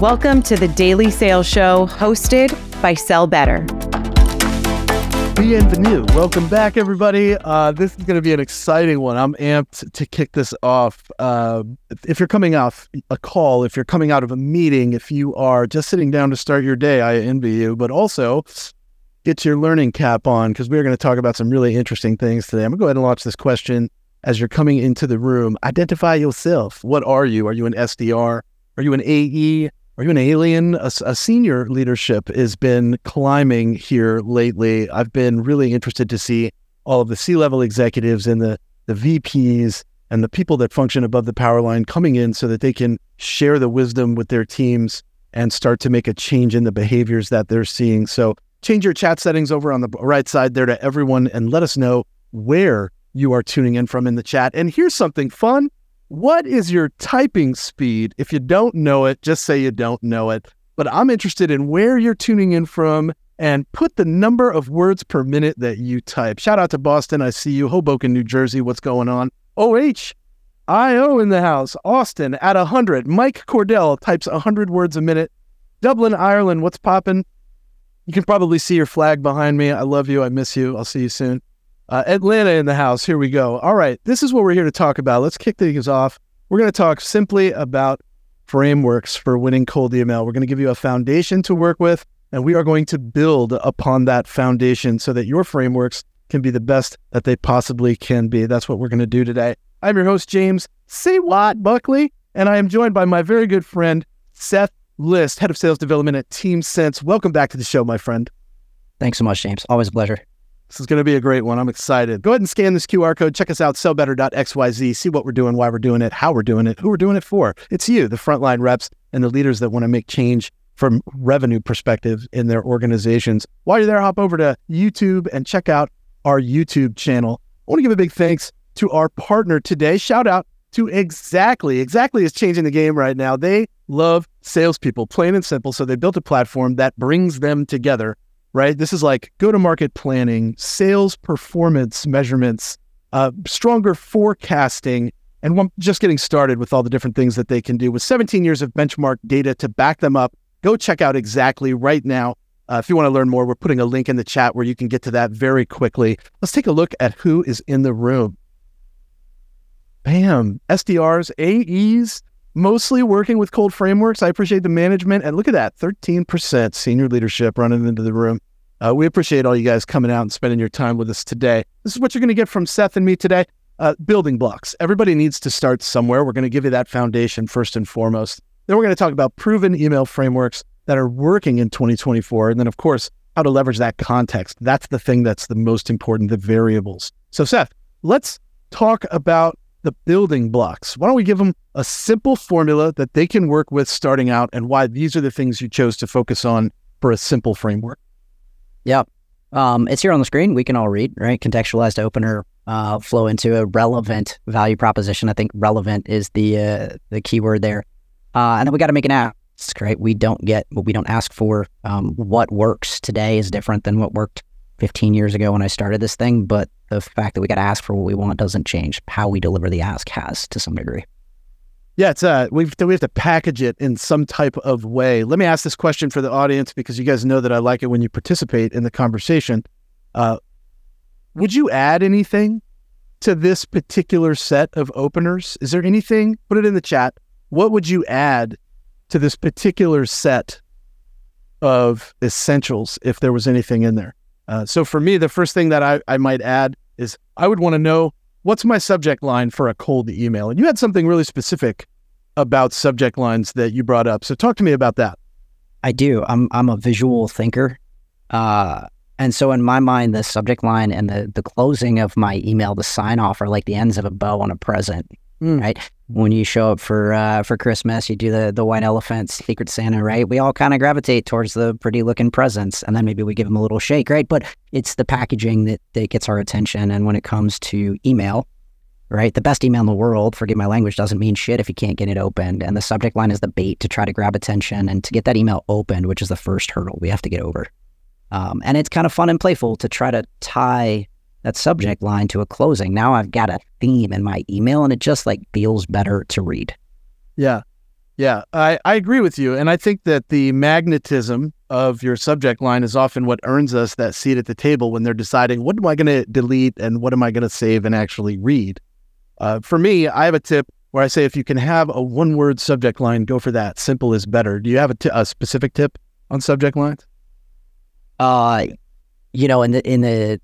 Welcome to the Daily Sales Show hosted by Sell Better. Bienvenue. Welcome back, everybody. Uh, this is going to be an exciting one. I'm amped to kick this off. Uh, if you're coming off a call, if you're coming out of a meeting, if you are just sitting down to start your day, I envy you. But also, get your learning cap on because we're going to talk about some really interesting things today. I'm going to go ahead and launch this question as you're coming into the room. Identify yourself. What are you? Are you an SDR? Are you an AE? Are you an alien? A, a, senior leadership has been climbing here lately. I've been really interested to see all of the C level executives and the, the VPs and the people that function above the power line coming in so that they can share the wisdom with their teams and start to make a change in the behaviors that they're seeing. So, change your chat settings over on the right side there to everyone and let us know where you are tuning in from in the chat. And here's something fun what is your typing speed? If you don't know it, just say you don't know it. But I'm interested in where you're tuning in from and put the number of words per minute that you type. Shout out to Boston. I see you. Hoboken, New Jersey. What's going on? OH, IO in the house. Austin at 100. Mike Cordell types 100 words a minute. Dublin, Ireland. What's popping? You can probably see your flag behind me. I love you. I miss you. I'll see you soon. Uh, Atlanta in the house. Here we go. All right. This is what we're here to talk about. Let's kick things off. We're going to talk simply about frameworks for winning cold email. We're going to give you a foundation to work with, and we are going to build upon that foundation so that your frameworks can be the best that they possibly can be. That's what we're going to do today. I'm your host, James Say What Buckley, and I am joined by my very good friend, Seth List, Head of Sales Development at TeamSense. Welcome back to the show, my friend. Thanks so much, James. Always a pleasure. This is going to be a great one. I'm excited. Go ahead and scan this QR code. Check us out, sellbetter.xyz. See what we're doing, why we're doing it, how we're doing it, who we're doing it for. It's you, the frontline reps, and the leaders that want to make change from revenue perspective in their organizations. While you're there, hop over to YouTube and check out our YouTube channel. I want to give a big thanks to our partner today. Shout out to Exactly. Exactly is changing the game right now. They love salespeople, plain and simple. So they built a platform that brings them together right? This is like go to market planning, sales performance measurements, uh, stronger forecasting, and just getting started with all the different things that they can do with 17 years of benchmark data to back them up. Go check out exactly right now. Uh, if you want to learn more, we're putting a link in the chat where you can get to that very quickly. Let's take a look at who is in the room. Bam, SDRs, AEs, mostly working with cold frameworks. I appreciate the management. And look at that 13% senior leadership running into the room. Uh, we appreciate all you guys coming out and spending your time with us today. This is what you're going to get from Seth and me today uh, building blocks. Everybody needs to start somewhere. We're going to give you that foundation first and foremost. Then we're going to talk about proven email frameworks that are working in 2024. And then, of course, how to leverage that context. That's the thing that's the most important, the variables. So, Seth, let's talk about the building blocks. Why don't we give them a simple formula that they can work with starting out and why these are the things you chose to focus on for a simple framework? Yeah. Um, it's here on the screen. We can all read, right? Contextualized opener, uh, flow into a relevant value proposition. I think relevant is the uh, the keyword there. Uh, and then we got to make an ask, right? We don't get what we don't ask for. Um, what works today is different than what worked 15 years ago when I started this thing, but the fact that we got to ask for what we want doesn't change. How we deliver the ask has to some degree. Yeah, it's uh, we we have to package it in some type of way. Let me ask this question for the audience because you guys know that I like it when you participate in the conversation. Uh, would you add anything to this particular set of openers? Is there anything? Put it in the chat. What would you add to this particular set of essentials if there was anything in there? Uh, so for me, the first thing that I, I might add is I would want to know what's my subject line for a cold email. And you had something really specific about subject lines that you brought up. So talk to me about that. I do. I'm I'm a visual thinker. Uh, and so in my mind, the subject line and the the closing of my email, the sign off are like the ends of a bow on a present. Mm. Right when you show up for uh, for Christmas, you do the the white elephant, Secret Santa, right? We all kind of gravitate towards the pretty looking presents, and then maybe we give them a little shake, right? But it's the packaging that that gets our attention. And when it comes to email, right, the best email in the world, forgive my language, doesn't mean shit if you can't get it opened. And the subject line is the bait to try to grab attention and to get that email opened, which is the first hurdle we have to get over. Um, and it's kind of fun and playful to try to tie that subject line to a closing. Now I've got a theme in my email and it just like feels better to read. Yeah. Yeah, I, I agree with you. And I think that the magnetism of your subject line is often what earns us that seat at the table when they're deciding what am I going to delete and what am I going to save and actually read. Uh, for me, I have a tip where I say if you can have a one word subject line, go for that. Simple is better. Do you have a, t- a specific tip on subject lines? Uh, you know, in the in the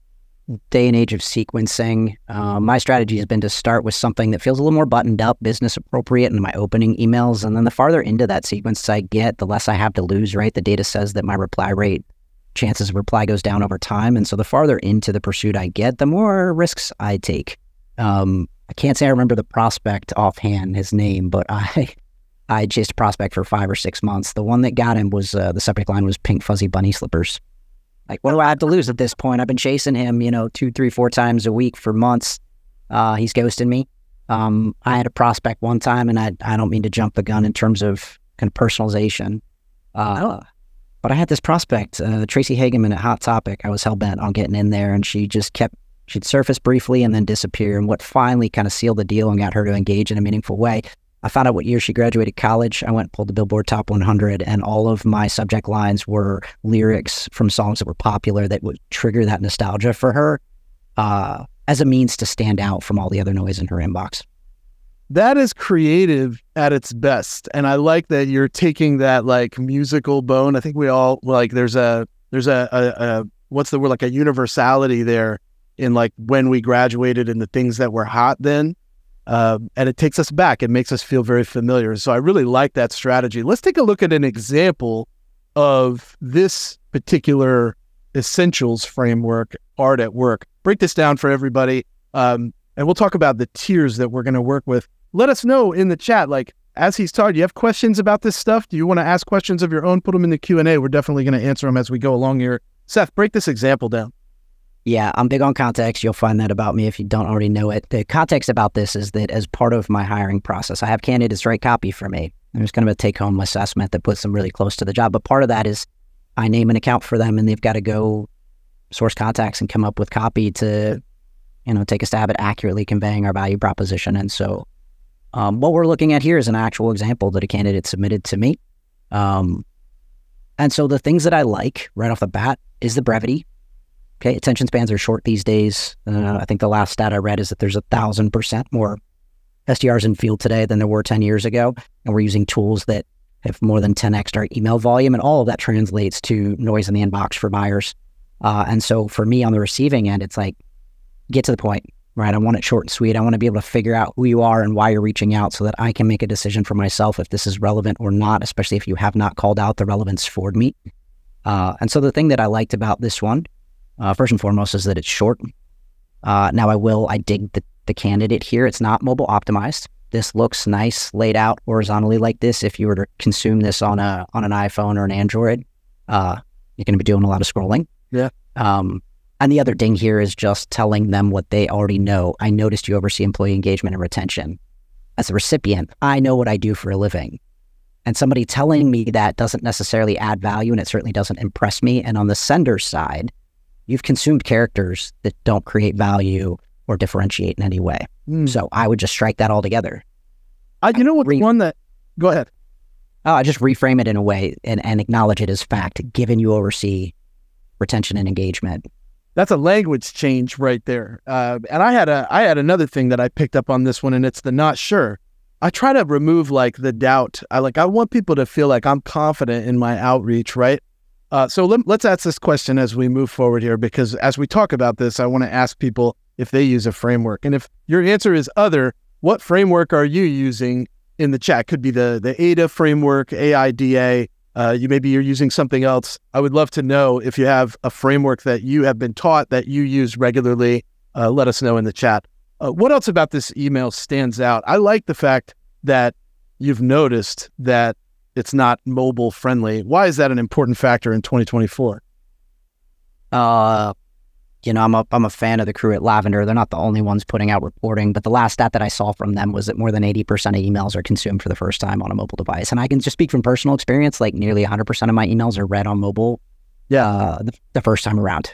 day and age of sequencing, uh, my strategy has been to start with something that feels a little more buttoned up, business appropriate in my opening emails. And then the farther into that sequence I get, the less I have to lose, right? The data says that my reply rate, chances of reply goes down over time. And so the farther into the pursuit I get, the more risks I take. Um, I can't say I remember the prospect offhand, his name, but I. I chased a prospect for five or six months. The one that got him was uh, the subject line was pink fuzzy bunny slippers. Like, what do I have to lose at this point? I've been chasing him, you know, two, three, four times a week for months. Uh, he's ghosting me. Um, I had a prospect one time, and I, I don't mean to jump the gun in terms of kind of personalization. Uh, but I had this prospect, uh, Tracy Hageman at Hot Topic. I was hell bent on getting in there, and she just kept, she'd surface briefly and then disappear. And what finally kind of sealed the deal and got her to engage in a meaningful way I found out what year she graduated college. I went and pulled the Billboard Top 100, and all of my subject lines were lyrics from songs that were popular that would trigger that nostalgia for her uh, as a means to stand out from all the other noise in her inbox. That is creative at its best, and I like that you're taking that like musical bone. I think we all like there's a there's a, a, a what's the word like a universality there in like when we graduated and the things that were hot then uh, and it takes us back. It makes us feel very familiar. So I really like that strategy. Let's take a look at an example of this particular essentials framework, art at work. Break this down for everybody. Um, and we'll talk about the tiers that we're going to work with. Let us know in the chat, like as he's do you have questions about this stuff? Do you want to ask questions of your own? Put them in the Q&A. We're definitely going to answer them as we go along here. Seth, break this example down. Yeah, I'm big on context. You'll find that about me if you don't already know it. The context about this is that as part of my hiring process, I have candidates write copy for me. There's kind of a take home assessment that puts them really close to the job. But part of that is I name an account for them and they've got to go source contacts and come up with copy to, you know, take a stab at accurately conveying our value proposition. And so um, what we're looking at here is an actual example that a candidate submitted to me. Um, and so the things that I like right off the bat is the brevity. Okay, attention spans are short these days. Uh, I think the last stat I read is that there's a thousand percent more SDRs in field today than there were 10 years ago. And we're using tools that have more than 10x our email volume. And all of that translates to noise in the inbox for buyers. Uh, and so for me on the receiving end, it's like, get to the point, right? I want it short and sweet. I want to be able to figure out who you are and why you're reaching out so that I can make a decision for myself if this is relevant or not, especially if you have not called out the relevance for me. Uh, and so the thing that I liked about this one uh, first and foremost is that it's short. Uh, now I will, I dig the, the candidate here. It's not mobile optimized. This looks nice laid out horizontally like this. If you were to consume this on a on an iPhone or an Android, uh, you're going to be doing a lot of scrolling. Yeah. Um, and the other ding here is just telling them what they already know. I noticed you oversee employee engagement and retention. As a recipient, I know what I do for a living. And somebody telling me that doesn't necessarily add value and it certainly doesn't impress me. And on the sender side, you've consumed characters that don't create value or differentiate in any way. Mm. So I would just strike that altogether. I, you know what? Re- one that, go ahead. Oh, I just reframe it in a way and, and acknowledge it as fact, given you oversee retention and engagement. That's a language change right there. Uh, and I had a I had another thing that I picked up on this one, and it's the not sure. I try to remove like the doubt. I like I want people to feel like I'm confident in my outreach, right? Uh, so let, us ask this question as we move forward here, because as we talk about this, I want to ask people if they use a framework. And if your answer is other, what framework are you using in the chat? Could be the the AIDA framework, AIDA. Uh, you maybe you're using something else. I would love to know if you have a framework that you have been taught that you use regularly. Uh, let us know in the chat. Uh, what else about this email stands out? I like the fact that you've noticed that it's not mobile friendly. Why is that an important factor in 2024? Uh, you know, I'm a I'm a fan of the crew at Lavender. They're not the only ones putting out reporting, but the last stat that I saw from them was that more than 80% of emails are consumed for the first time on a mobile device. And I can just speak from personal experience, like nearly 100% of my emails are read on mobile. Yeah, uh, the, the, first time around.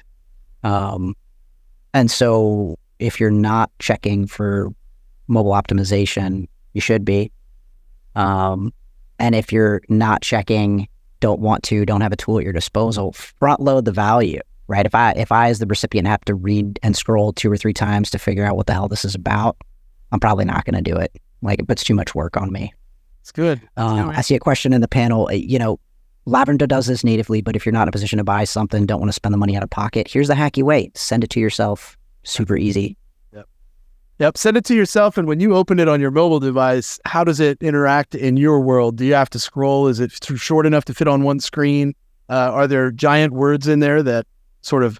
Um, and so if you're not checking for mobile optimization, you should be. Um, And if you're not checking, don't want to, don't have a tool at your disposal, front load the value, right? If I if I as the recipient have to read and scroll two or three times to figure out what the hell this is about, I'm probably not going to do it. Like it puts too much work on me. It's good. Um, I see a question in the panel. uh, You know, Lavender does this natively, but if you're not in a position to buy something, don't want to spend the money out of pocket, here's the hacky way: send it to yourself. Super easy. Yep. Send it to yourself. And when you open it on your mobile device, how does it interact in your world? Do you have to scroll? Is it short enough to fit on one screen? Uh, are there giant words in there that sort of,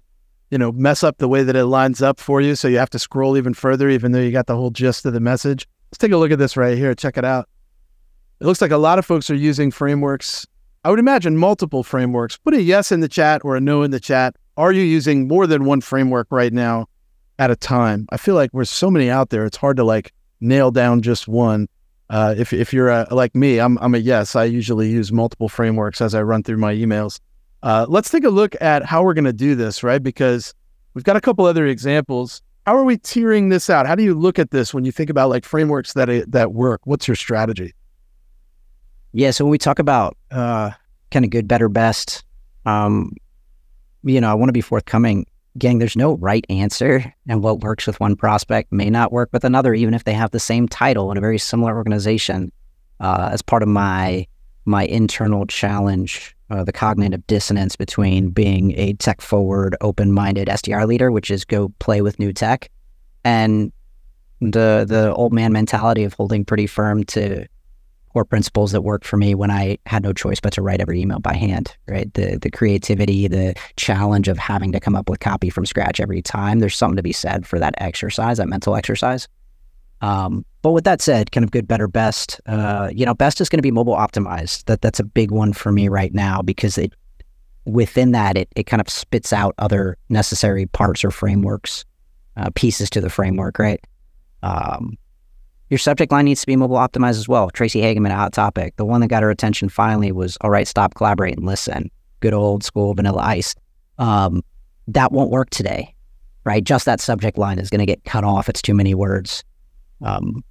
you know, mess up the way that it lines up for you? So you have to scroll even further, even though you got the whole gist of the message. Let's take a look at this right here. Check it out. It looks like a lot of folks are using frameworks. I would imagine multiple frameworks. Put a yes in the chat or a no in the chat. Are you using more than one framework right now? At a time. I feel like there's so many out there. It's hard to like nail down just one. Uh, if if you're a, like me, I'm I'm a yes. I usually use multiple frameworks as I run through my emails. Uh, let's take a look at how we're going to do this, right? Because we've got a couple other examples. How are we tiering this out? How do you look at this when you think about like frameworks that that work? What's your strategy? Yeah. So when we talk about uh, kind of good, better, best, um, you know, I want to be forthcoming gang, there's no right answer. And what works with one prospect may not work with another, even if they have the same title in a very similar organization. Uh, as part of my my internal challenge, uh, the cognitive dissonance between being a tech forward, open minded SDR leader, which is go play with new tech, and the the old man mentality of holding pretty firm to principles that worked for me when I had no choice but to write every email by hand, right? The the creativity, the challenge of having to come up with copy from scratch every time. There's something to be said for that exercise, that mental exercise. Um, but with that said, kind of good, better, best. Uh, you know, best is going to be mobile optimized. That that's a big one for me right now because it within that it it kind of spits out other necessary parts or frameworks, uh, pieces to the framework, right? Um, your subject line needs to be mobile optimized as well. Tracy Hageman, hot topic. The one that got her attention finally was, all right, stop, collaborate, and listen. Good old school vanilla ice. Um, that won't work today, right? Just that subject line is going to get cut off. It's too many words. Um,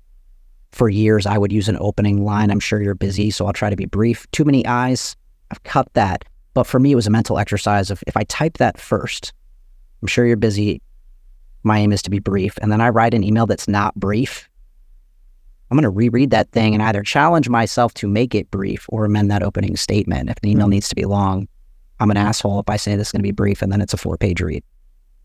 for years, I would use an opening line. I'm sure you're busy, so I'll try to be brief. Too many eyes. I've cut that. But for me, it was a mental exercise of if I type that first, I'm sure you're busy. My aim is to be brief. And then I write an email that's not brief I'm going to reread that thing and either challenge myself to make it brief or amend that opening statement. If the email mm-hmm. needs to be long, I'm an asshole if I say this is going to be brief and then it's a four page read.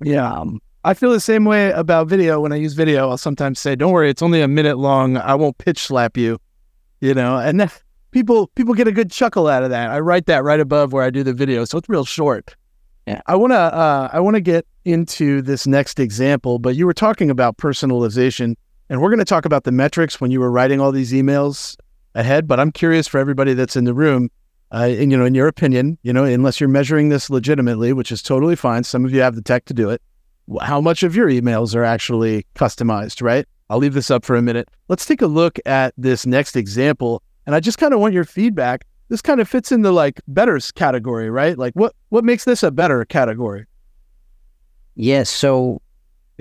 Yeah. Um, I feel the same way about video. When I use video, I'll sometimes say, "Don't worry, it's only a minute long. I won't pitch slap you," you know. And people people get a good chuckle out of that. I write that right above where I do the video, so it's real short. Yeah. I want to uh, I want to get into this next example, but you were talking about personalization. And we're going to talk about the metrics when you were writing all these emails ahead. But I'm curious for everybody that's in the room, uh, and you know, in your opinion, you know, unless you're measuring this legitimately, which is totally fine. Some of you have the tech to do it. How much of your emails are actually customized, right? I'll leave this up for a minute. Let's take a look at this next example, and I just kind of want your feedback. This kind of fits in the like betters category, right? Like what what makes this a better category? Yes. Yeah, so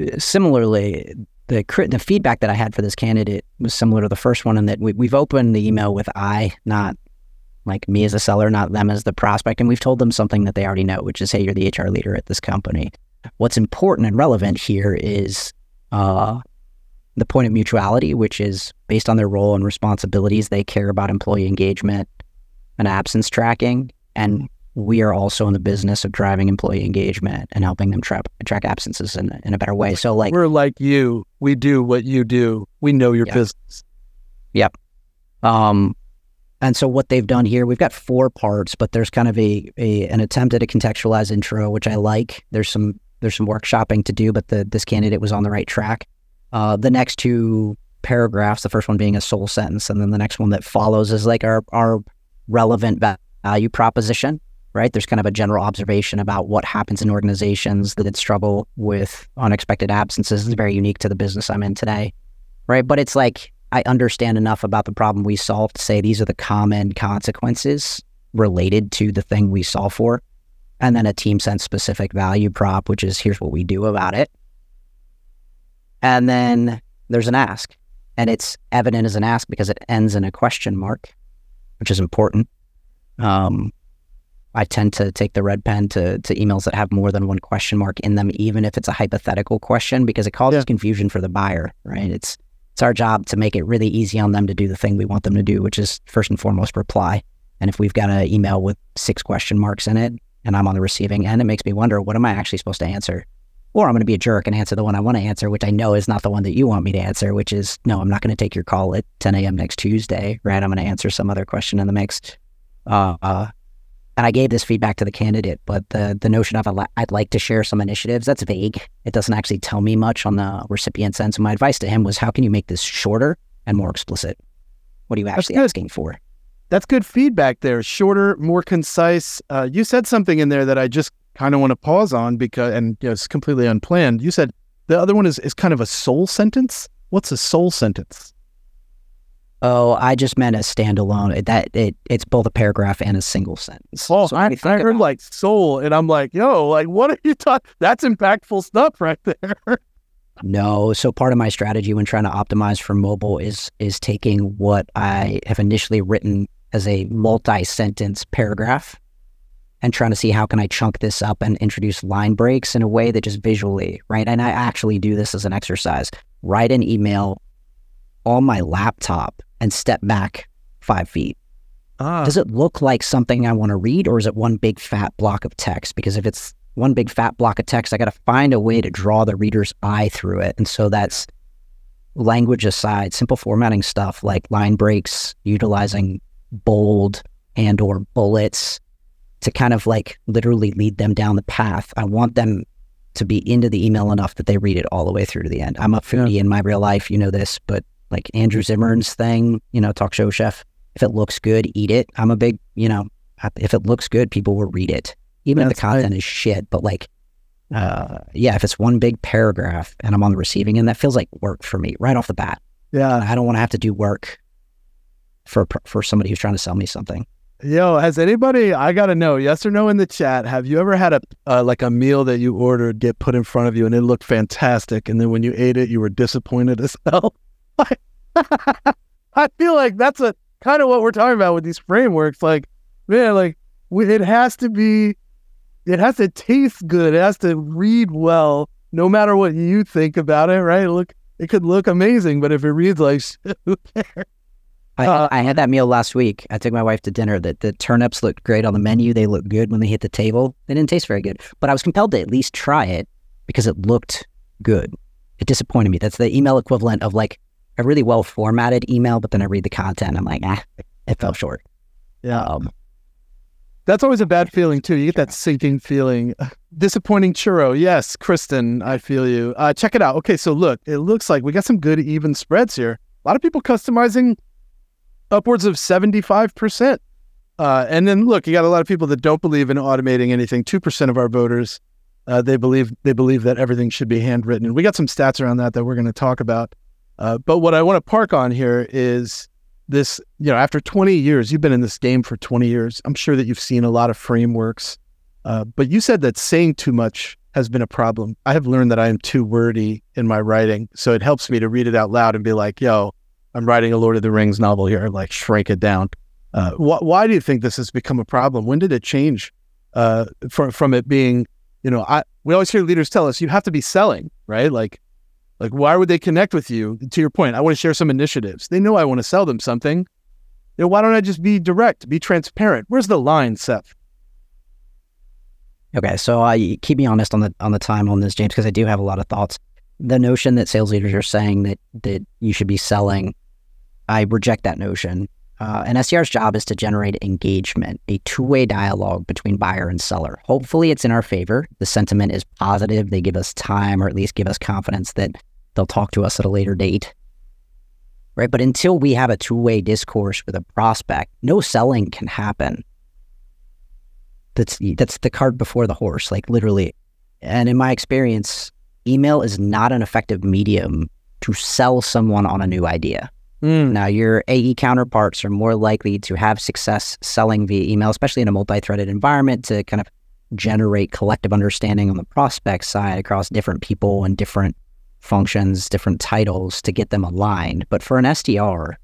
uh, similarly, the the feedback that I had for this candidate was similar to the first one in that we, we've opened the email with I, not like me as a seller, not them as the prospect, and we've told them something that they already know, which is, hey, you're the HR leader at this company. What's important and relevant here is uh, the point of mutuality, which is based on their role and responsibilities, they care about employee engagement and absence tracking, and we are also in the business of driving employee engagement and helping them track track absences in, in a better way. So, like, we're like you. We do what you do. We know your yep. business. Yep. Um, and so what they've done here, we've got four parts, but there's kind of a, a an attempt at a contextualized intro, which I like. There's some there's some workshopping to do, but the this candidate was on the right track. Uh, the next two paragraphs, the first one being a sole sentence, and then the next one that follows is like our our relevant value proposition right? There's kind of a general observation about what happens in organizations that struggle with unexpected absences. It's very unique to the business I'm in today, right? But it's like I understand enough about the problem we solve to say these are the common consequences related to the thing we solve for. And then a TeamSense specific value prop, which is here's what we do about it. And then there's an ask. And it's evident as an ask because it ends in a question mark. which is important. Um, I tend to take the red pen to, to emails that have more than one question mark in them, even if it's a hypothetical question, because it causes yeah. confusion for the buyer, right? It's it's our job to make it really easy on them to do the thing we want them to do, which is first and foremost reply. And if we've got an email with six question marks in it and I'm on the receiving end, it makes me wonder, what am I actually supposed to answer? Or I'm going to be a jerk and answer the one I want to answer, which I know is not the one that you want me to answer, which is no, I'm not going to take your call at 10 a.m. next Tuesday, right? I'm going to answer some other question in the mix. Uh, uh, and I gave this feedback to the candidate, but the the notion of I'd like to share some initiatives that's vague. It doesn't actually tell me much on the recipient end. So my advice to him was, how can you make this shorter and more explicit? What are you actually asking for? That's good feedback there. Shorter, more concise. Uh, you said something in there that I just kind of want to pause on because, and you know, it's completely unplanned. You said the other one is is kind of a soul sentence. What's a soul sentence? Oh, I just meant a standalone. That it it's both a paragraph and a single sentence. Oh, so I, I heard like soul, and I'm like, yo, like what are you talking? That's impactful stuff right there. no, so part of my strategy when trying to optimize for mobile is is taking what I have initially written as a multi-sentence paragraph and trying to see how can I chunk this up and introduce line breaks in a way that just visually, right? And I actually do this as an exercise. Write an email on my laptop and step back five feet. Ah. Does it look like something I want to read, or is it one big fat block of text? Because if it's one big fat block of text, I got to find a way to draw the reader's eye through it. And so that's language aside, simple formatting stuff like line breaks, utilizing bold and or bullets to kind of like literally lead them down the path. I want them to be into the email enough that they read it all the way through to the end. I'm a foodie yeah. in my real life, you know this, but like Andrew Zimmern's thing, you know, talk show chef. If it looks good, eat it. I'm a big, you know, if it looks good, people will read it, even That's if the content right. is shit. But like, uh, yeah, if it's one big paragraph and I'm on the receiving end, that feels like work for me right off the bat. Yeah, I don't want to have to do work for for somebody who's trying to sell me something. Yo, has anybody? I gotta know. Yes or no in the chat. Have you ever had a uh, like a meal that you ordered get put in front of you and it looked fantastic, and then when you ate it, you were disappointed as hell? I feel like that's a kind of what we're talking about with these frameworks. Like, man, like it has to be, it has to taste good. It has to read well, no matter what you think about it, right? Look, it could look amazing, but if it reads like who cares? I, uh, I, had that meal last week. I took my wife to dinner. That the turnips looked great on the menu. They looked good when they hit the table. They didn't taste very good, but I was compelled to at least try it because it looked good. It disappointed me. That's the email equivalent of like a really well formatted email, but then I read the content. I'm like, ah, it fell short. Yeah. Um, that's always a bad feeling too. You get that sinking feeling. Disappointing churro. Yes, Kristen, I feel you. Uh, check it out. Okay, so look, it looks like we got some good even spreads here. A lot of people customizing upwards of 75%. Uh, and then look, you got a lot of people that don't believe in automating anything. 2% of our voters, uh, they believe they believe that everything should be handwritten. And we got some stats around that that we're going to talk about. Uh, but what I want to park on here is this, you know, after 20 years, you've been in this game for 20 years. I'm sure that you've seen a lot of frameworks. Uh, but you said that saying too much has been a problem. I have learned that I am too wordy in my writing. So it helps me to read it out loud and be like, yo, I'm writing a Lord of the Rings novel here, like shrink it down. Uh, wh- why do you think this has become a problem? When did it change uh, from, from it being, you know, I, we always hear leaders tell us you have to be selling, right? Like like, why would they connect with you? To your point, I want to share some initiatives. They know I want to sell them something. You know, why don't I just be direct, be transparent? Where's the line, Seth? Okay, so uh, keep me honest on the on the time on this, James, because I do have a lot of thoughts. The notion that sales leaders are saying that that you should be selling, I reject that notion. Uh, an SDR's job is to generate engagement, a two way dialogue between buyer and seller. Hopefully, it's in our favor. The sentiment is positive. They give us time, or at least give us confidence that they'll talk to us at a later date. Right. But until we have a two way discourse with a prospect, no selling can happen. That's that's the cart before the horse, like literally. And in my experience, email is not an effective medium to sell someone on a new idea. Mm. Now, your AE counterparts are more likely to have success selling via email, especially in a multi threaded environment, to kind of generate collective understanding on the prospect side across different people and different functions, different titles to get them aligned. But for an SDR,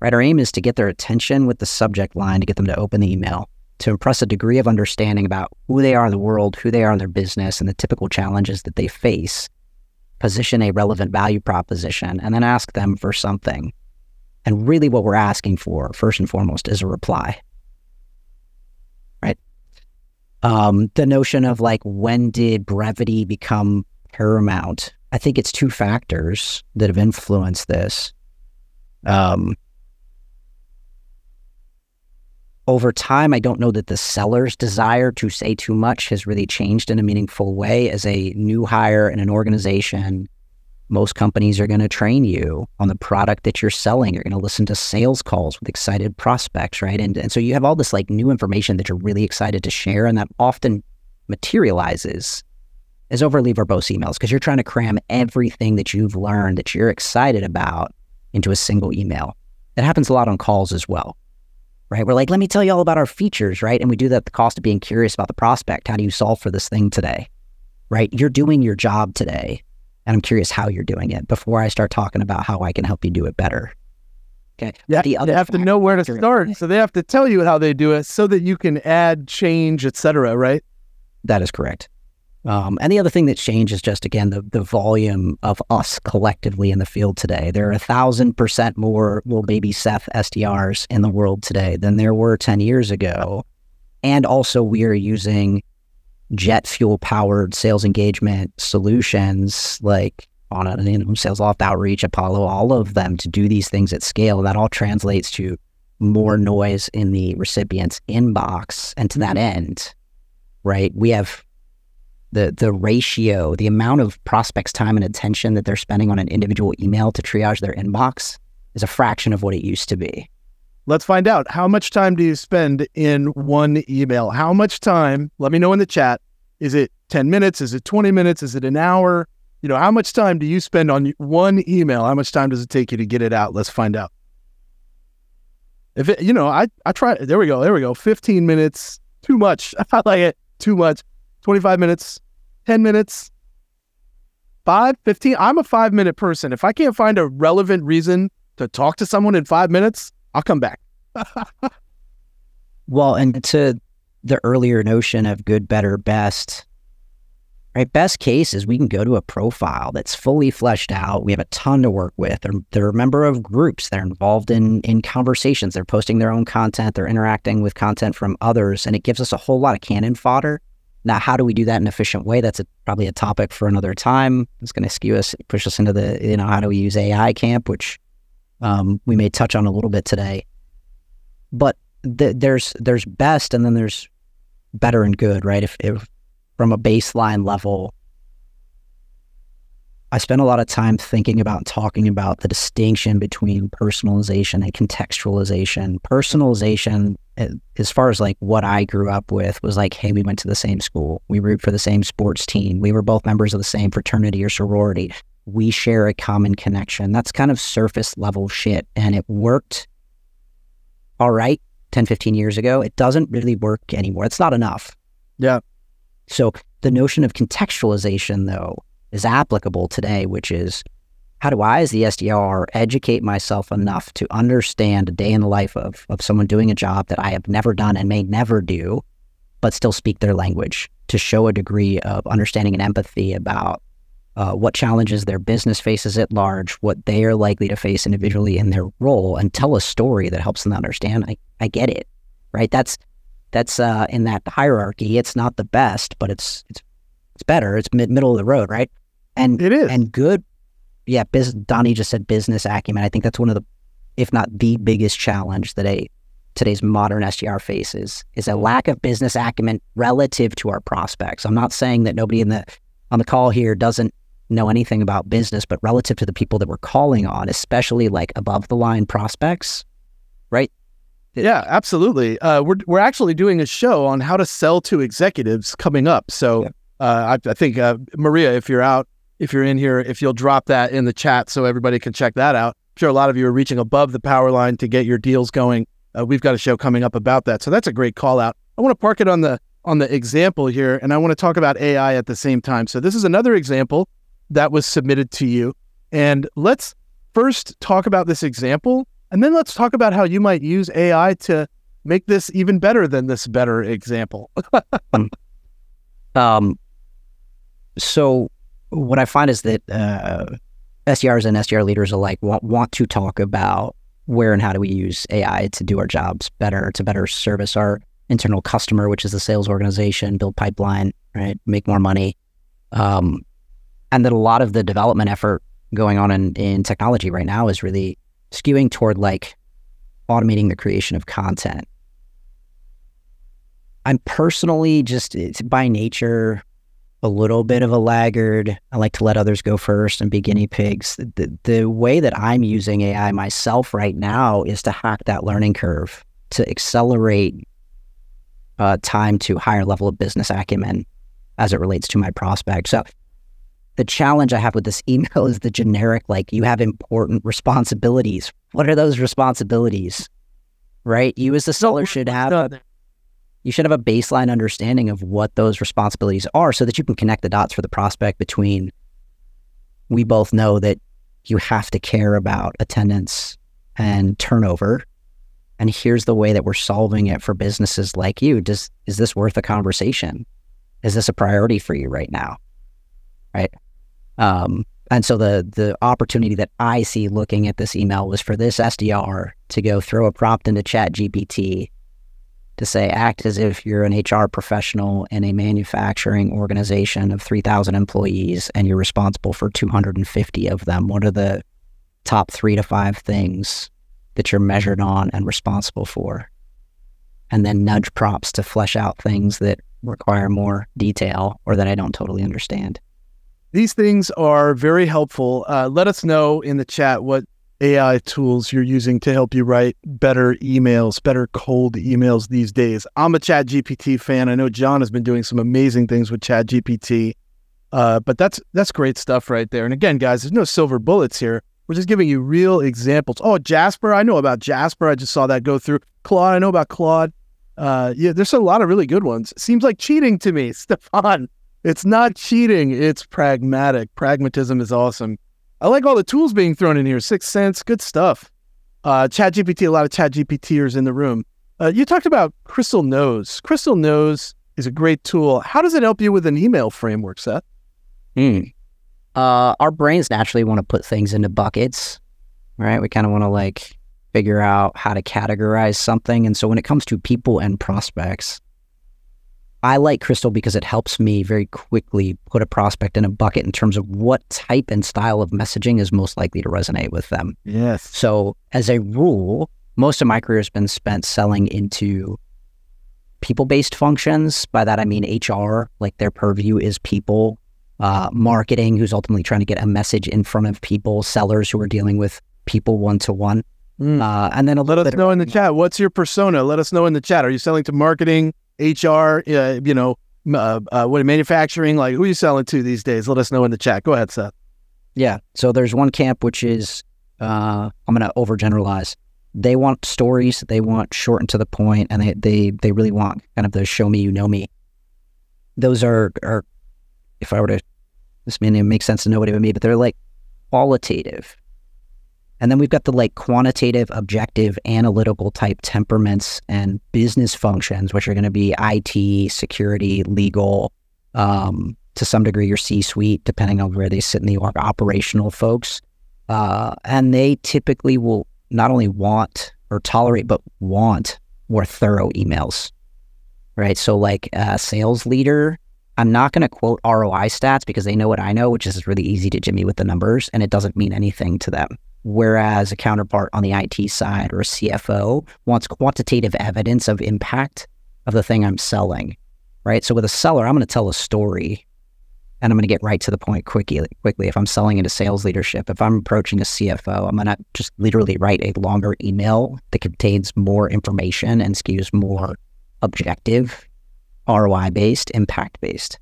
right? Our aim is to get their attention with the subject line to get them to open the email, to impress a degree of understanding about who they are in the world, who they are in their business, and the typical challenges that they face, position a relevant value proposition, and then ask them for something. And really, what we're asking for, first and foremost, is a reply. Right? Um, the notion of like, when did brevity become paramount? I think it's two factors that have influenced this. Um, over time, I don't know that the seller's desire to say too much has really changed in a meaningful way. As a new hire in an organization, most companies are going to train you on the product that you're selling. You're going to listen to sales calls with excited prospects, right? And, and so you have all this like new information that you're really excited to share, and that often materializes as overly verbose emails because you're trying to cram everything that you've learned that you're excited about into a single email. That happens a lot on calls as well right? We're like, let me tell you all about our features, right? And we do that at the cost of being curious about the prospect. How do you solve for this thing today, right? You're doing your job today, and I'm curious how you're doing it before I start talking about how I can help you do it better. Okay. Yeah, the they have to know where to start, so they have to tell you how they do it, so that you can add, change, etc. Right? That is correct. Um, and the other thing that changed is just again the the volume of us collectively in the field today. There are a thousand percent more little baby Seth SDRs in the world today than there were ten years ago, and also we are using jet fuel powered sales engagement solutions like on a you know Salesloft Outreach, Apollo, all of them to do these things at scale. That all translates to more noise in the recipient's inbox, and to that end, right, we have the the ratio, the amount of prospects' time and attention that they're spending on an individual email to triage their inbox is a fraction of what it used to be. Let's find out. How much time do you spend in one email? How much time? Let me know in the chat. Is it 10 minutes? Is it 20 minutes? Is it an hour? You know, how much time do you spend on one email? How much time does it take you to get it out? Let's find out. If it, you know, I I try. There we go. There we go. 15 minutes. Too much. I like it. Too much. 25 minutes, 10 minutes, 5, 15. I'm a five minute person. If I can't find a relevant reason to talk to someone in five minutes, I'll come back. well, and to the earlier notion of good, better, best, right? Best case is we can go to a profile that's fully fleshed out. We have a ton to work with. They're, they're a member of groups. They're involved in in conversations. They're posting their own content. They're interacting with content from others, and it gives us a whole lot of cannon fodder now, how do we do that in an efficient way? That's a, probably a topic for another time. It's going to skew us, push us into the, you know, how do we use AI camp, which um, we may touch on a little bit today. But th- there's there's best, and then there's better and good, right? If, if from a baseline level, I spent a lot of time thinking about talking about the distinction between personalization and contextualization. Personalization, eh, as far as like what I grew up with, was like, hey, we went to the same school. We root for the same sports team. We were both members of the same fraternity or sorority. We share a common connection. That's kind of surface level shit. And it worked all right 10, 15 years ago. It doesn't really work anymore. It's not enough. Yeah. So the notion of contextualization, though, is applicable today, which is how do I, as the SDR, educate myself enough to understand a day in the life of, of someone doing a job that I have never done and may never do, but still speak their language to show a degree of understanding and empathy about uh, what challenges their business faces at large, what they are likely to face individually in their role, and tell a story that helps them understand. I, I get it, right? That's that's uh, in that hierarchy. It's not the best, but it's it's it's better. It's mid middle of the road, right? And it is and good. Yeah, biz, Donnie just said business acumen. I think that's one of the, if not the biggest challenge that a today's modern SDR faces is a lack of business acumen relative to our prospects. I'm not saying that nobody in the on the call here doesn't know anything about business, but relative to the people that we're calling on, especially like above the line prospects, right? Yeah, absolutely. Uh, we're we're actually doing a show on how to sell to executives coming up. So yeah. Uh, I, I, think uh, Maria, if you're out, if you're in here, if you'll drop that in the chat so everybody can check that out. I'm sure a lot of you are reaching above the power line to get your deals going. Uh, we've got a show coming up about that, so that's a great call out. I want to park it on the on the example here, and I want to talk about AI at the same time. So this is another example that was submitted to you, and let's first talk about this example And then let's talk about how you might use AI to make this even better than this better example. um, so what I find is that uh, SDRs and SDR leaders alike want, want to talk about where and how do we use AI to do our jobs better, to better service our internal customer, which is the sales organization, build pipeline, right, make more money. Um, and that a lot of the development effort going on in, in technology right now is really skewing toward like automating the creation of content. I'm personally just by nature a little bit of a laggard. I like to let others go first and be guinea pigs. The, the way that I'm using AI myself right now is to hack that learning curve, to accelerate uh, time to higher level of business acumen as it relates to my prospect. So the challenge I have with this email is the generic, like you have important responsibilities. What are those responsibilities? Right? You as the seller should have you should have a baseline understanding of what those responsibilities are so that you can connect the dots for the prospect between we both know that you have to care about attendance and turnover and here's the way that we're solving it for businesses like you. Does is this worth a conversation? Is this a priority for you right now? Right? Um, and so the the opportunity that I see looking at this email was for this SDR to go throw a prompt into Chat GPT to say act as if you're an HR professional in a manufacturing organization of 3,000 employees and you're responsible for 250 of them. What are the top three to five things that you're measured on and responsible for? And then nudge props to flesh out things that require more detail or that I don't totally understand. These things are very helpful. Uh, let us know in the chat what AI tools you're using to help you write better emails, better cold emails these days. I'm a Chat GPT fan. I know John has been doing some amazing things with Chat GPT. Uh, but that's that's great stuff right there. And again, guys, there's no silver bullets here. We're just giving you real examples. Oh, Jasper, I know about Jasper. I just saw that go through. Claude, I know about Claude. Uh, yeah, there's a lot of really good ones. Seems like cheating to me, Stefan. It's not cheating, it's pragmatic. Pragmatism is awesome. I like all the tools being thrown in here. 6sense, good stuff. Uh, Chat GPT, a lot of Chat GPTers in the room. Uh, you talked about Crystal Knows. Crystal Knows is a great tool. How does it help you with an email framework, Seth? Hmm. Uh, our brains naturally want to put things into buckets, right? We kind of want to like figure out how to categorize something. And so when it comes to people and prospects, I like Crystal because it helps me very quickly put a prospect in a bucket in terms of what type and style of messaging is most likely to resonate with them. Yes. So, as a rule, most of my career has been spent selling into people based functions. By that, I mean HR, like their purview is people, uh, marketing, who's ultimately trying to get a message in front of people, sellers who are dealing with people one to one. And then a Let little us bit know in the chat. What's your persona? Let us know in the chat. Are you selling to marketing, HR, uh, you know, uh, uh, what manufacturing? Like, who are you selling to these days? Let us know in the chat. Go ahead, Seth. Yeah. So there's one camp which is uh, I'm going to overgeneralize. They want stories. They want short and to the point, and they they they really want kind of the show me you know me. Those are are if I were to this may not make sense to nobody but me, but they're like qualitative. And then we've got the like quantitative, objective, analytical type temperaments and business functions, which are going to be IT, security, legal, um, to some degree your C-suite, depending on where they sit in the org, operational folks. Uh, and they typically will not only want or tolerate, but want more thorough emails, right? So, like a sales leader, I'm not going to quote ROI stats because they know what I know, which is really easy to jimmy with the numbers, and it doesn't mean anything to them. Whereas a counterpart on the IT side or a CFO wants quantitative evidence of impact of the thing I'm selling, right? So with a seller, I'm going to tell a story and I'm going to get right to the point quickly. Quickly, if I'm selling into sales leadership, if I'm approaching a CFO, I'm going to just literally write a longer email that contains more information and skews more objective, ROI based, impact based.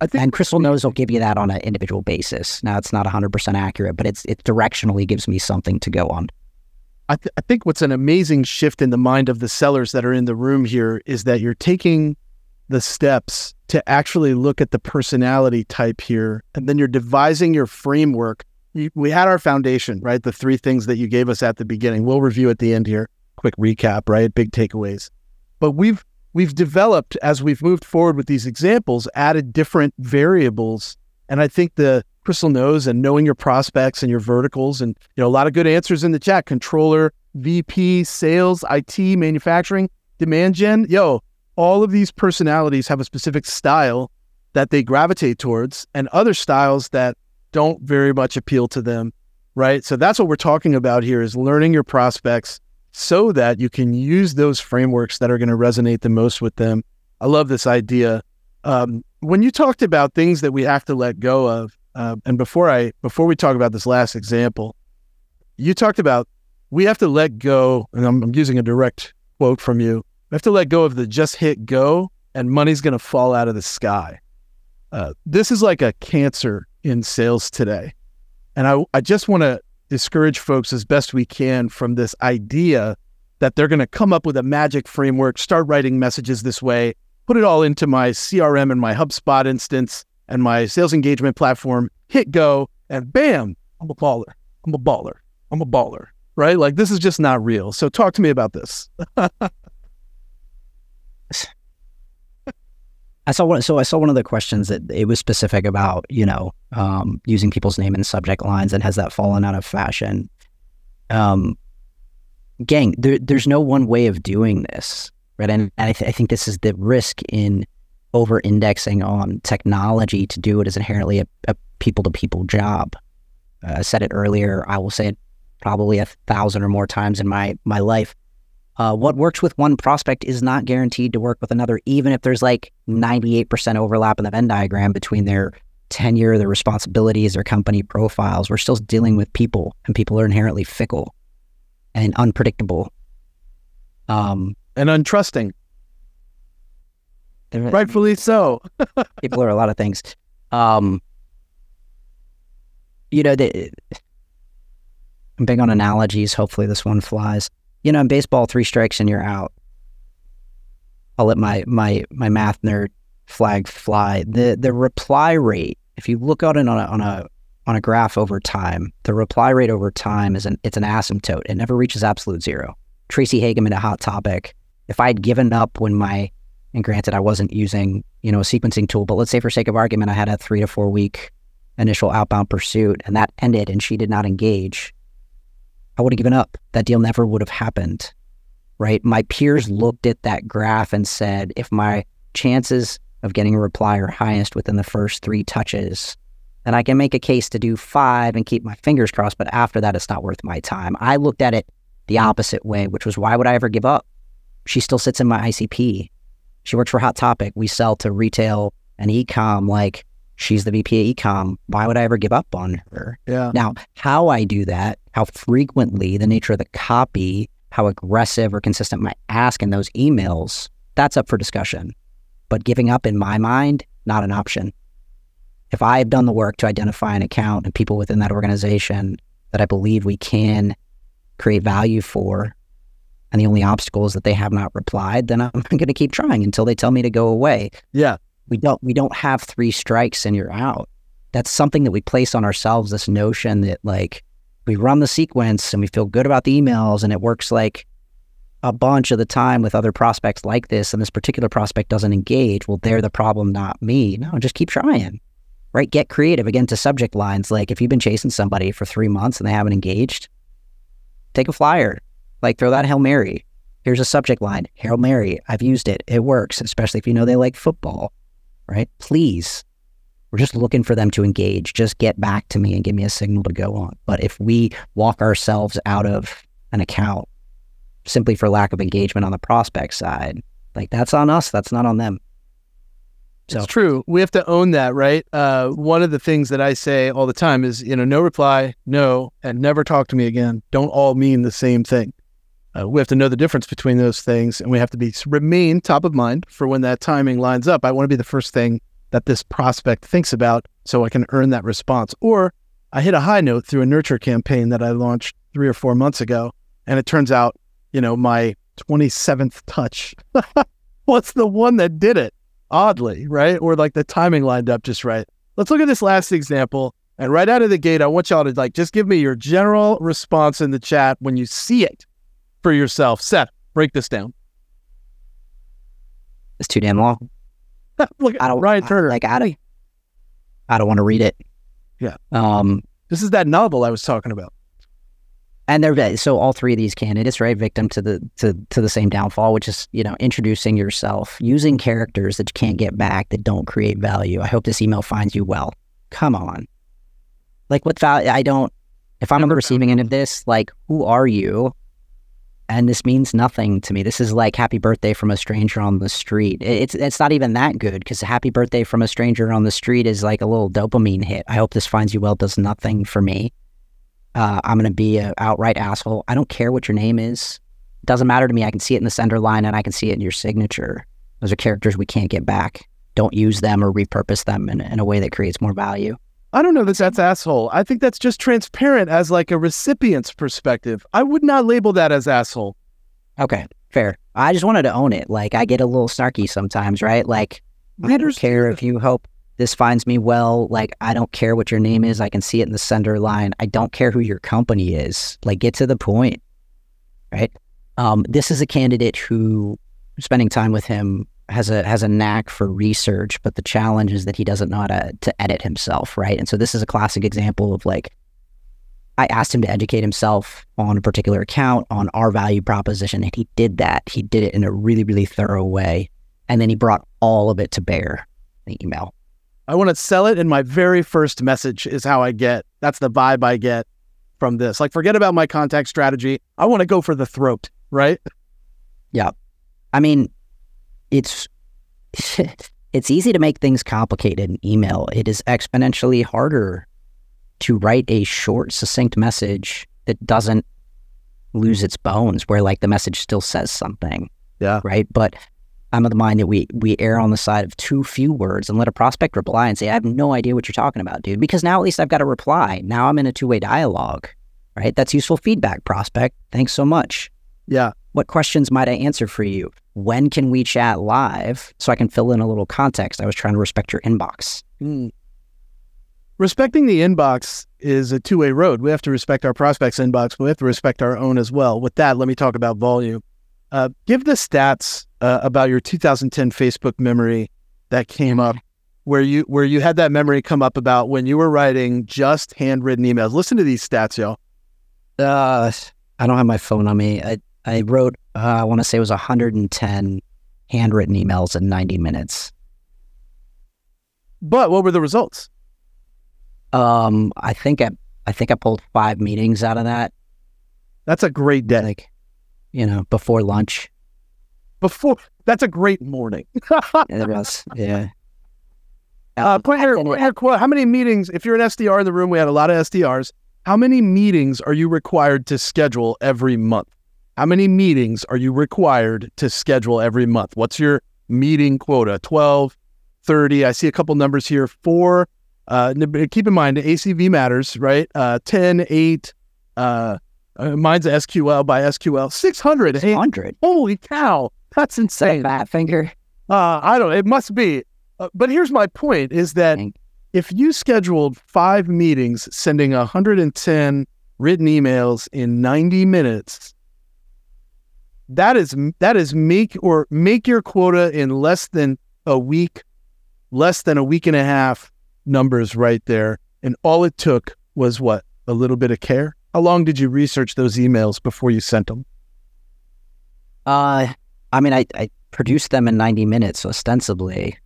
I think And Crystal knows will give you that on an individual basis. Now it's not 100% accurate, but it's it directionally gives me something to go on. I, th- I think what's an amazing shift in the mind of the sellers that are in the room here is that you're taking the steps to actually look at the personality type here, and then you're devising your framework we had our foundation, right? The three things that you gave us at the beginning. We'll review at the end here. Quick recap, right? Big takeaways. But we've we've developed as we've moved forward with these examples, added different variables. And I think the Crystal knows and knowing your prospects and your verticals, and you know, a lot of good answers in the chat. Controller, VP, sales, IT, manufacturing, demand gen. Yo, all of these personalities have a specific style that they gravitate towards, and other styles that don't very much appeal to them. Right. So that's what we're talking about here is learning your prospects so that you can use those frameworks that are going to resonate the most with them. I love this idea. Um, when you talked about things that we have to let go of, uh, and before I before we talk about this last example, you talked about we have to let go, and I'm, I'm using a direct quote from you. We have to let go of the just hit go, and money's going to fall out of the sky. Uh, this is like a cancer in sales today, and I I just want to discourage folks as best we can from this idea that they're going to come up with a magic framework, start writing messages this way, put it all into my CRM and my HubSpot instance and my sales engagement platform, hit go, and bam, I'm a baller. I'm a baller. I'm a baller. Right? Like this is just not real. So talk to me about this. I saw one. So I saw one of the questions that it was specific about, you know, um, using people's name in subject lines, and has that fallen out of fashion? Um, gang, there, there's no one way of doing this, right? And, and I, th- I think this is the risk in over-indexing on technology to do it is inherently a people-to-people job. Uh, I said it earlier. I will say it probably a thousand or more times in my my life. Uh, what works with one prospect is not guaranteed to work with another, even if there's like 98% overlap in the Venn diagram between their tenure, their responsibilities, their company profiles. We're still dealing with people, and people are inherently fickle and unpredictable. Um, and untrusting. Rightfully so. people are a lot of things. Um, you know, the, I'm big on analogies. Hopefully, this one flies you know, in baseball, three strikes and you're out. I'll let my my my math nerd flag fly. The the reply rate, if you look at it on a on a on a graph over time, the reply rate over time is an it's an asymptote. It never reaches absolute zero. Tracy Hageman, a hot topic. If I'd given up when my and granted I wasn't using, you know, a sequencing tool, but let's say for sake of argument, I had a three to four week initial outbound pursuit and that ended and she did not engage. I would have given up. That deal never would have happened. Right. My peers looked at that graph and said, if my chances of getting a reply are highest within the first three touches, then I can make a case to do five and keep my fingers crossed. But after that, it's not worth my time. I looked at it the opposite way, which was why would I ever give up? She still sits in my ICP. She works for Hot Topic. We sell to retail and ecom. Like she's the VP of ecom. Why would I ever give up on her? Yeah. Now, how I do that, how frequently, the nature of the copy, how aggressive or consistent my ask in those emails, that's up for discussion. But giving up in my mind, not an option. If I've done the work to identify an account and people within that organization that I believe we can create value for, and the only obstacle is that they have not replied, then I'm going to keep trying until they tell me to go away. Yeah. We don't we don't have three strikes and you're out. That's something that we place on ourselves. This notion that like we run the sequence and we feel good about the emails and it works like a bunch of the time with other prospects like this and this particular prospect doesn't engage well they're the problem not me. No just keep trying right? Get creative. Again to subject lines like if you've been chasing somebody for three months and they haven't engaged take a flyer like throw that hail mary. Here's a subject line hail mary i've used it. It works especially if you know they like football right? Please, we're just looking for them to engage. Just get back to me and give me a signal to go on. But if we walk ourselves out of an account simply for lack of engagement on the prospect side, like that's on us. That's not on them. So. It's true. We have to own that, right? Uh, one of the things that I say all the time is, you know, no reply, no, and never talk to me again. Don't all mean the same thing. Uh, we have to know the difference between those things, and we have to be remain top of mind for when that timing lines up. I want to be the first thing that this prospect thinks about, so I can earn that response. Or I hit a high note through a nurture campaign that I launched three or four months ago, and it turns out, you know, my 27th touch was the one that did it. Oddly, right? Or like the timing lined up just right. Let's look at this last example And right out of the gate, I want y'all to like just give me your general response in the chat when you see it for yourself. Seth, break this down. It's too damn long. Look I don't Ryan I- Turner. like I don't. I don't want to read it. Yeah. Um. this is that novel I was talking about. and they're so all three of these candidates right victim to the to to the same downfall which is you know introducing yourself using characters that you can't get back that don't create value i hope this email finds you well come on like what value i don't if i'm on the receiving end of this like who are you and this means nothing to me this is like happy birthday from a stranger on the street it's it's not even that good because happy birthday from a stranger on the street is like a little dopamine hit i hope this finds you well does nothing for me uh, I'm to be an outright asshole. I don't care what your name is. It doesn't matter to me. I can see it in the sender line and I can see it in your signature. Those are characters we can't get back. Don't use them or repurpose them in, in a way that creates more value. I don't know that that's asshole. I think that's just transparent as like a recipient's perspective. I would not label that as asshole. Okay, fair. I just wanted to own it. Like I get a little snarky sometimes, right? Like I don't care if you hope this finds me well. Like I don't care what your name is. I can see it in the sender line. I don't care who your company is. Like get to the point, right? Um, this is a candidate who spending time with him has a has a knack for research, but the challenge is that he doesn't know how to, to edit himself, right? And so this is a classic example of like I asked him to educate himself on a particular account on our value proposition, and he did that. He did it in a really, really thorough way. And then he brought all of it to bear in the email. I want to sell it in my very first message is how I get. That's the vibe I get from this. Like forget about my contact strategy. I want to go for the throat, right? Yeah. I mean, it's it's easy to make things complicated in email. It is exponentially harder to write a short, succinct message that doesn't lose its bones, where like the message still says something. Yeah. Right. But I'm of the mind that we we err on the side of too few words and let a prospect reply and say, I have no idea what you're talking about, dude. Because now at least I've got a reply. Now I'm in a two-way dialogue. Right. That's useful feedback, prospect. Thanks so much. Yeah. What questions might I answer for you? When can we chat live so I can fill in a little context? I was trying to respect your inbox. Respecting the inbox is a two-way road. We have to respect our prospects' inbox, but we have to respect our own as well. With that, let me talk about volume. Uh, give the stats uh, about your 2010 Facebook memory that came up, where you where you had that memory come up about when you were writing just handwritten emails. Listen to these stats, y'all. Uh, I don't have my phone on me. I, I wrote, uh, I want to say it was 110 handwritten emails in 90 minutes. But what were the results? Um, I think I, I think I pulled five meetings out of that, That's a great day. like, you know, before lunch. Before that's a great morning. It was, yeah. Uh, point here, And point here, quote, how many meetings, if you're an SDR in the room, we had a lot of SDRs. How many meetings are you required to schedule every month? How many meetings are you required to schedule every month? What's your meeting quota? 12, 30. I see a couple numbers here. Four. Uh, keep in mind, ACV matters, right? Uh, 10, 8. Uh, uh, mine's SQL by SQL. 600. Hey, 100. holy cow. That's insane. that finger. Uh, I don't. It must be. Uh, but here's my point: is that if you scheduled five meetings, sending 110 written emails in 90 minutes, that is that is make or make your quota in less than a week, less than a week and a half. Numbers right there, and all it took was what a little bit of care. How long did you research those emails before you sent them? Uh, I mean, I, I produced them in 90 minutes, ostensibly.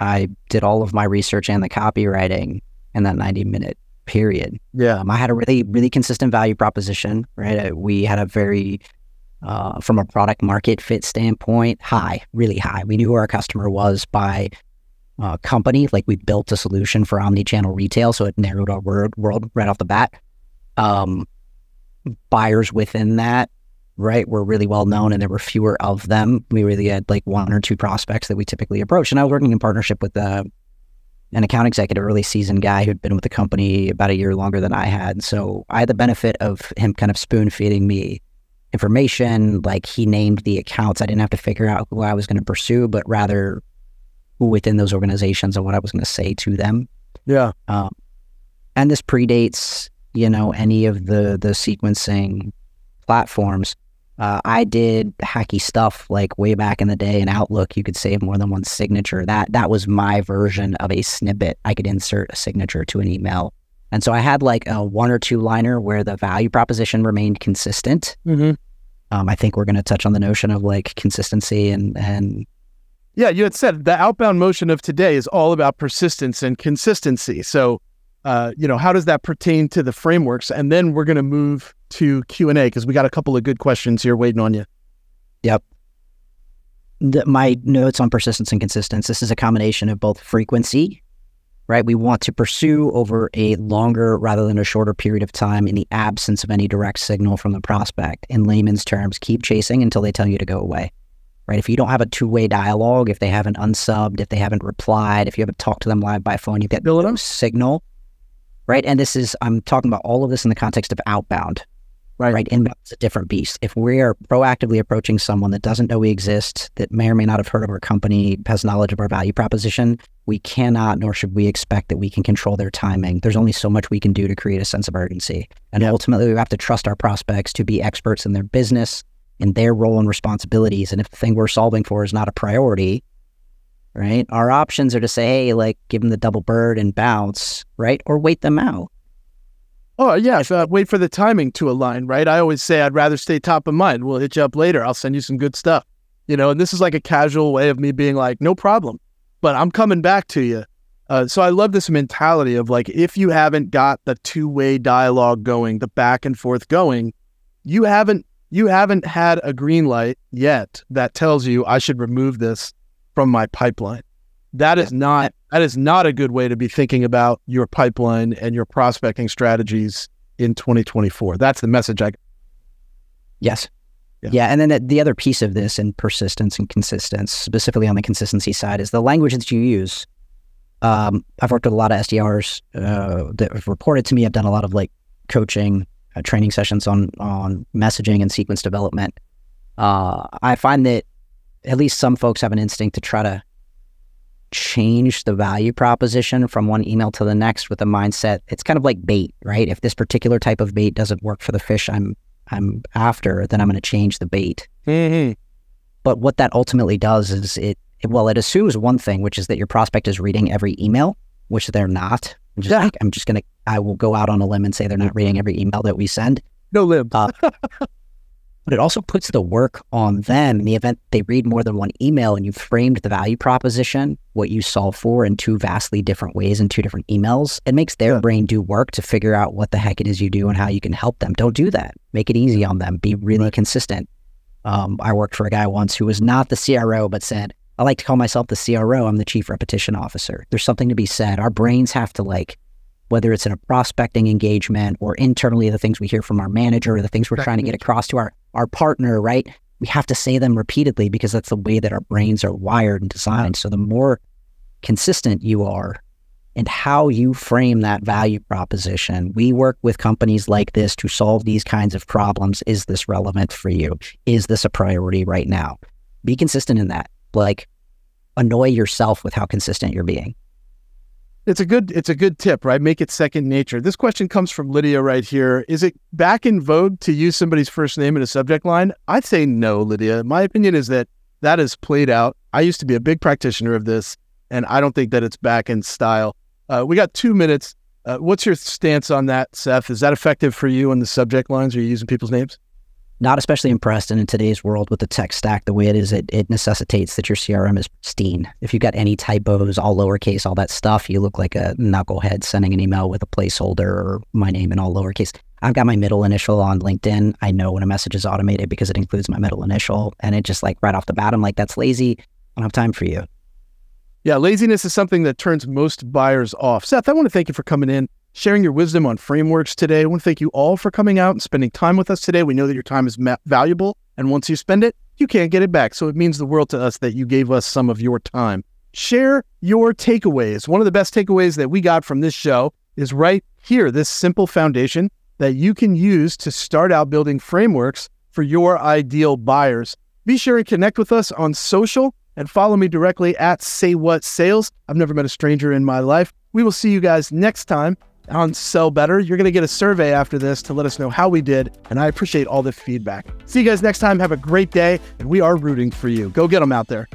I did all of my research and the copywriting in that 90 minute period. Yeah, Um, I had a really, really consistent value proposition, right? We had a very, uh, from a product market fit standpoint, high, really high. We knew who our customer was by uh, company. Like we built a solution for omni-channel retail, so it narrowed our world, world right off the bat. Um, buyers within that, right, were really well known, and there were fewer of them. We really had like one or two prospects that we typically approach. And I was working in partnership with uh, an account executive, early season guy who'd been with the company about a year longer than I had. So I had the benefit of him kind of spoon feeding me information. Like he named the accounts. I didn't have to figure out who I was going to pursue, but rather who within those organizations and what I was going to say to them. yeah. Um, and this predates you know any of the the sequencing platforms. Uh, I did hacky stuff like way back in the day in Outlook. You could save more than one signature. That that was my version of a snippet. I could insert a signature to an email, and so I had like a one or two liner where the value proposition remained consistent. Mm-hmm. Um, I think we're going to touch on the notion of like consistency and and Yeah, you had said the outbound motion of today is all about persistence and consistency. So, uh, you know, how does that pertain to the frameworks? And then we're going to move to Q and A because we got a couple of good questions here waiting on you. Yep. The, my notes on persistence and consistency. This is a combination of both frequency, right? We want to pursue over a longer rather than a shorter period of time in the absence of any direct signal from the prospect. In layman's terms, keep chasing until they tell you to go away, right? If you don't have a two way dialogue, if they haven't unsubbed, if they haven't replied, if you haven't talked to them live by phone, you get no signal, right? And this is, I'm talking about all of this in the context of outbound Right. right? Inbound is a different beast. If we are proactively approaching someone that doesn't know we exist, that may or may not have heard of our company, has knowledge of our value proposition, we cannot nor should we expect that we can control their timing. There's only so much we can do to create a sense of urgency. And ultimately, we have to trust our prospects to be experts in their business, in their role and responsibilities. And if the thing we're solving for is not a priority, right, our options are to say, hey, like, give them the double bird and bounce, right? Or wait them out. Oh yeah, so, uh, wait for the timing to align, right? I always say I'd rather stay top of mind. We'll hit you up later. I'll send you some good stuff, you know. And this is like a casual way of me being like, no problem, but I'm coming back to you. Uh, so I love this mentality of like, if you haven't got the two way dialogue going, the back and forth going, you haven't you haven't had a green light yet that tells you I should remove this from my pipeline. That is not that is not a good way to be thinking about your pipeline and your prospecting strategies in 2024. That's the message I Yes. Yeah. Yeah. And then the, the other piece of this and persistence and consistency, specifically on the consistency side, is the language that you use. Um, I've worked with a lot of SDRs uh, that have reported to me. I've done a lot of like coaching, uh, training sessions on on messaging and sequence development. Uh, I find that at least some folks have an instinct to try to change the value proposition from one email to the next with a mindset. It's kind of like bait, right? If this particular type of bait doesn't work for the fish I'm I'm after, then I'm going to change the bait. mm-hmm. But what that ultimately does is it, it well, it assumes one thing, which is that your prospect is reading every email, which they're not. I'm just, Yeah. I'm just gonna, I will go out on a limb and say they're not reading every email that we send. no limb. Uh, but it also puts the work on them in the event they read more than one email and you framed the value proposition, what you solve for in two vastly different ways in two different emails. It makes their brain do work to figure out what the heck it is you do and how you can help them. Don't do that. Make it easy on them. Be really Right. consistent. Um, I worked for a guy once who was not the CRO, but said, I like to call myself the CRO. I'm the chief repetition officer. There's something to be said. Our brains have to like, whether it's in a prospecting engagement or internally, the things we hear from our manager or the things we're trying to get across to our, our partner, right? We have to say them repeatedly because that's the way that our brains are wired and designed. So the more consistent you are and how you frame that value proposition. We work with companies like this to solve these kinds of problems. Is this relevant for you? Is this a priority right now? Be consistent in that. Like, annoy yourself with how consistent you're being. It's a good it's a good tip, right? Make it second nature. This question comes from Lydia right here. Is it back in vogue to use somebody's first name in a subject line? I'd say no, Lydia. My opinion is that that is played out. I used to be a big practitioner of this, and I don't think that it's back in style. Uh, we got two minutes. Uh, what's your stance on that, Seth? Is that effective for you on the subject lines? Are you using people's names? Not especially impressed. And in today's world with the tech stack, the way it is, it, it necessitates that your CRM is pristine. If you've got any typos, all lowercase, all that stuff, you look like a knucklehead sending an email with a placeholder or my name in all lowercase. I've got my middle initial on LinkedIn. I know when a message is automated because it includes my middle initial. And it just like right off the bat, I'm like, that's lazy. I don't have time for you. Yeah, laziness is something that turns most buyers off. Seth, I want to thank you for coming in, sharing your wisdom on frameworks today. I want to thank you all for coming out and spending time with us today. We know that your time is valuable, and once you spend it, you can't get it back. So it means the world to us that you gave us some of your time. Share your takeaways. One of the best takeaways that we got from this show is right here this simple foundation that you can use to start out building frameworks for your ideal buyers. Be sure and connect with us on social and follow me directly at Say What Sales. I've never met a stranger in my life. We will see you guys next time on Sell Better. You're going to get a survey after this to let us know how we did. And I appreciate all the feedback. See you guys next time. Have a great day. And we are rooting for you. Go get them out there.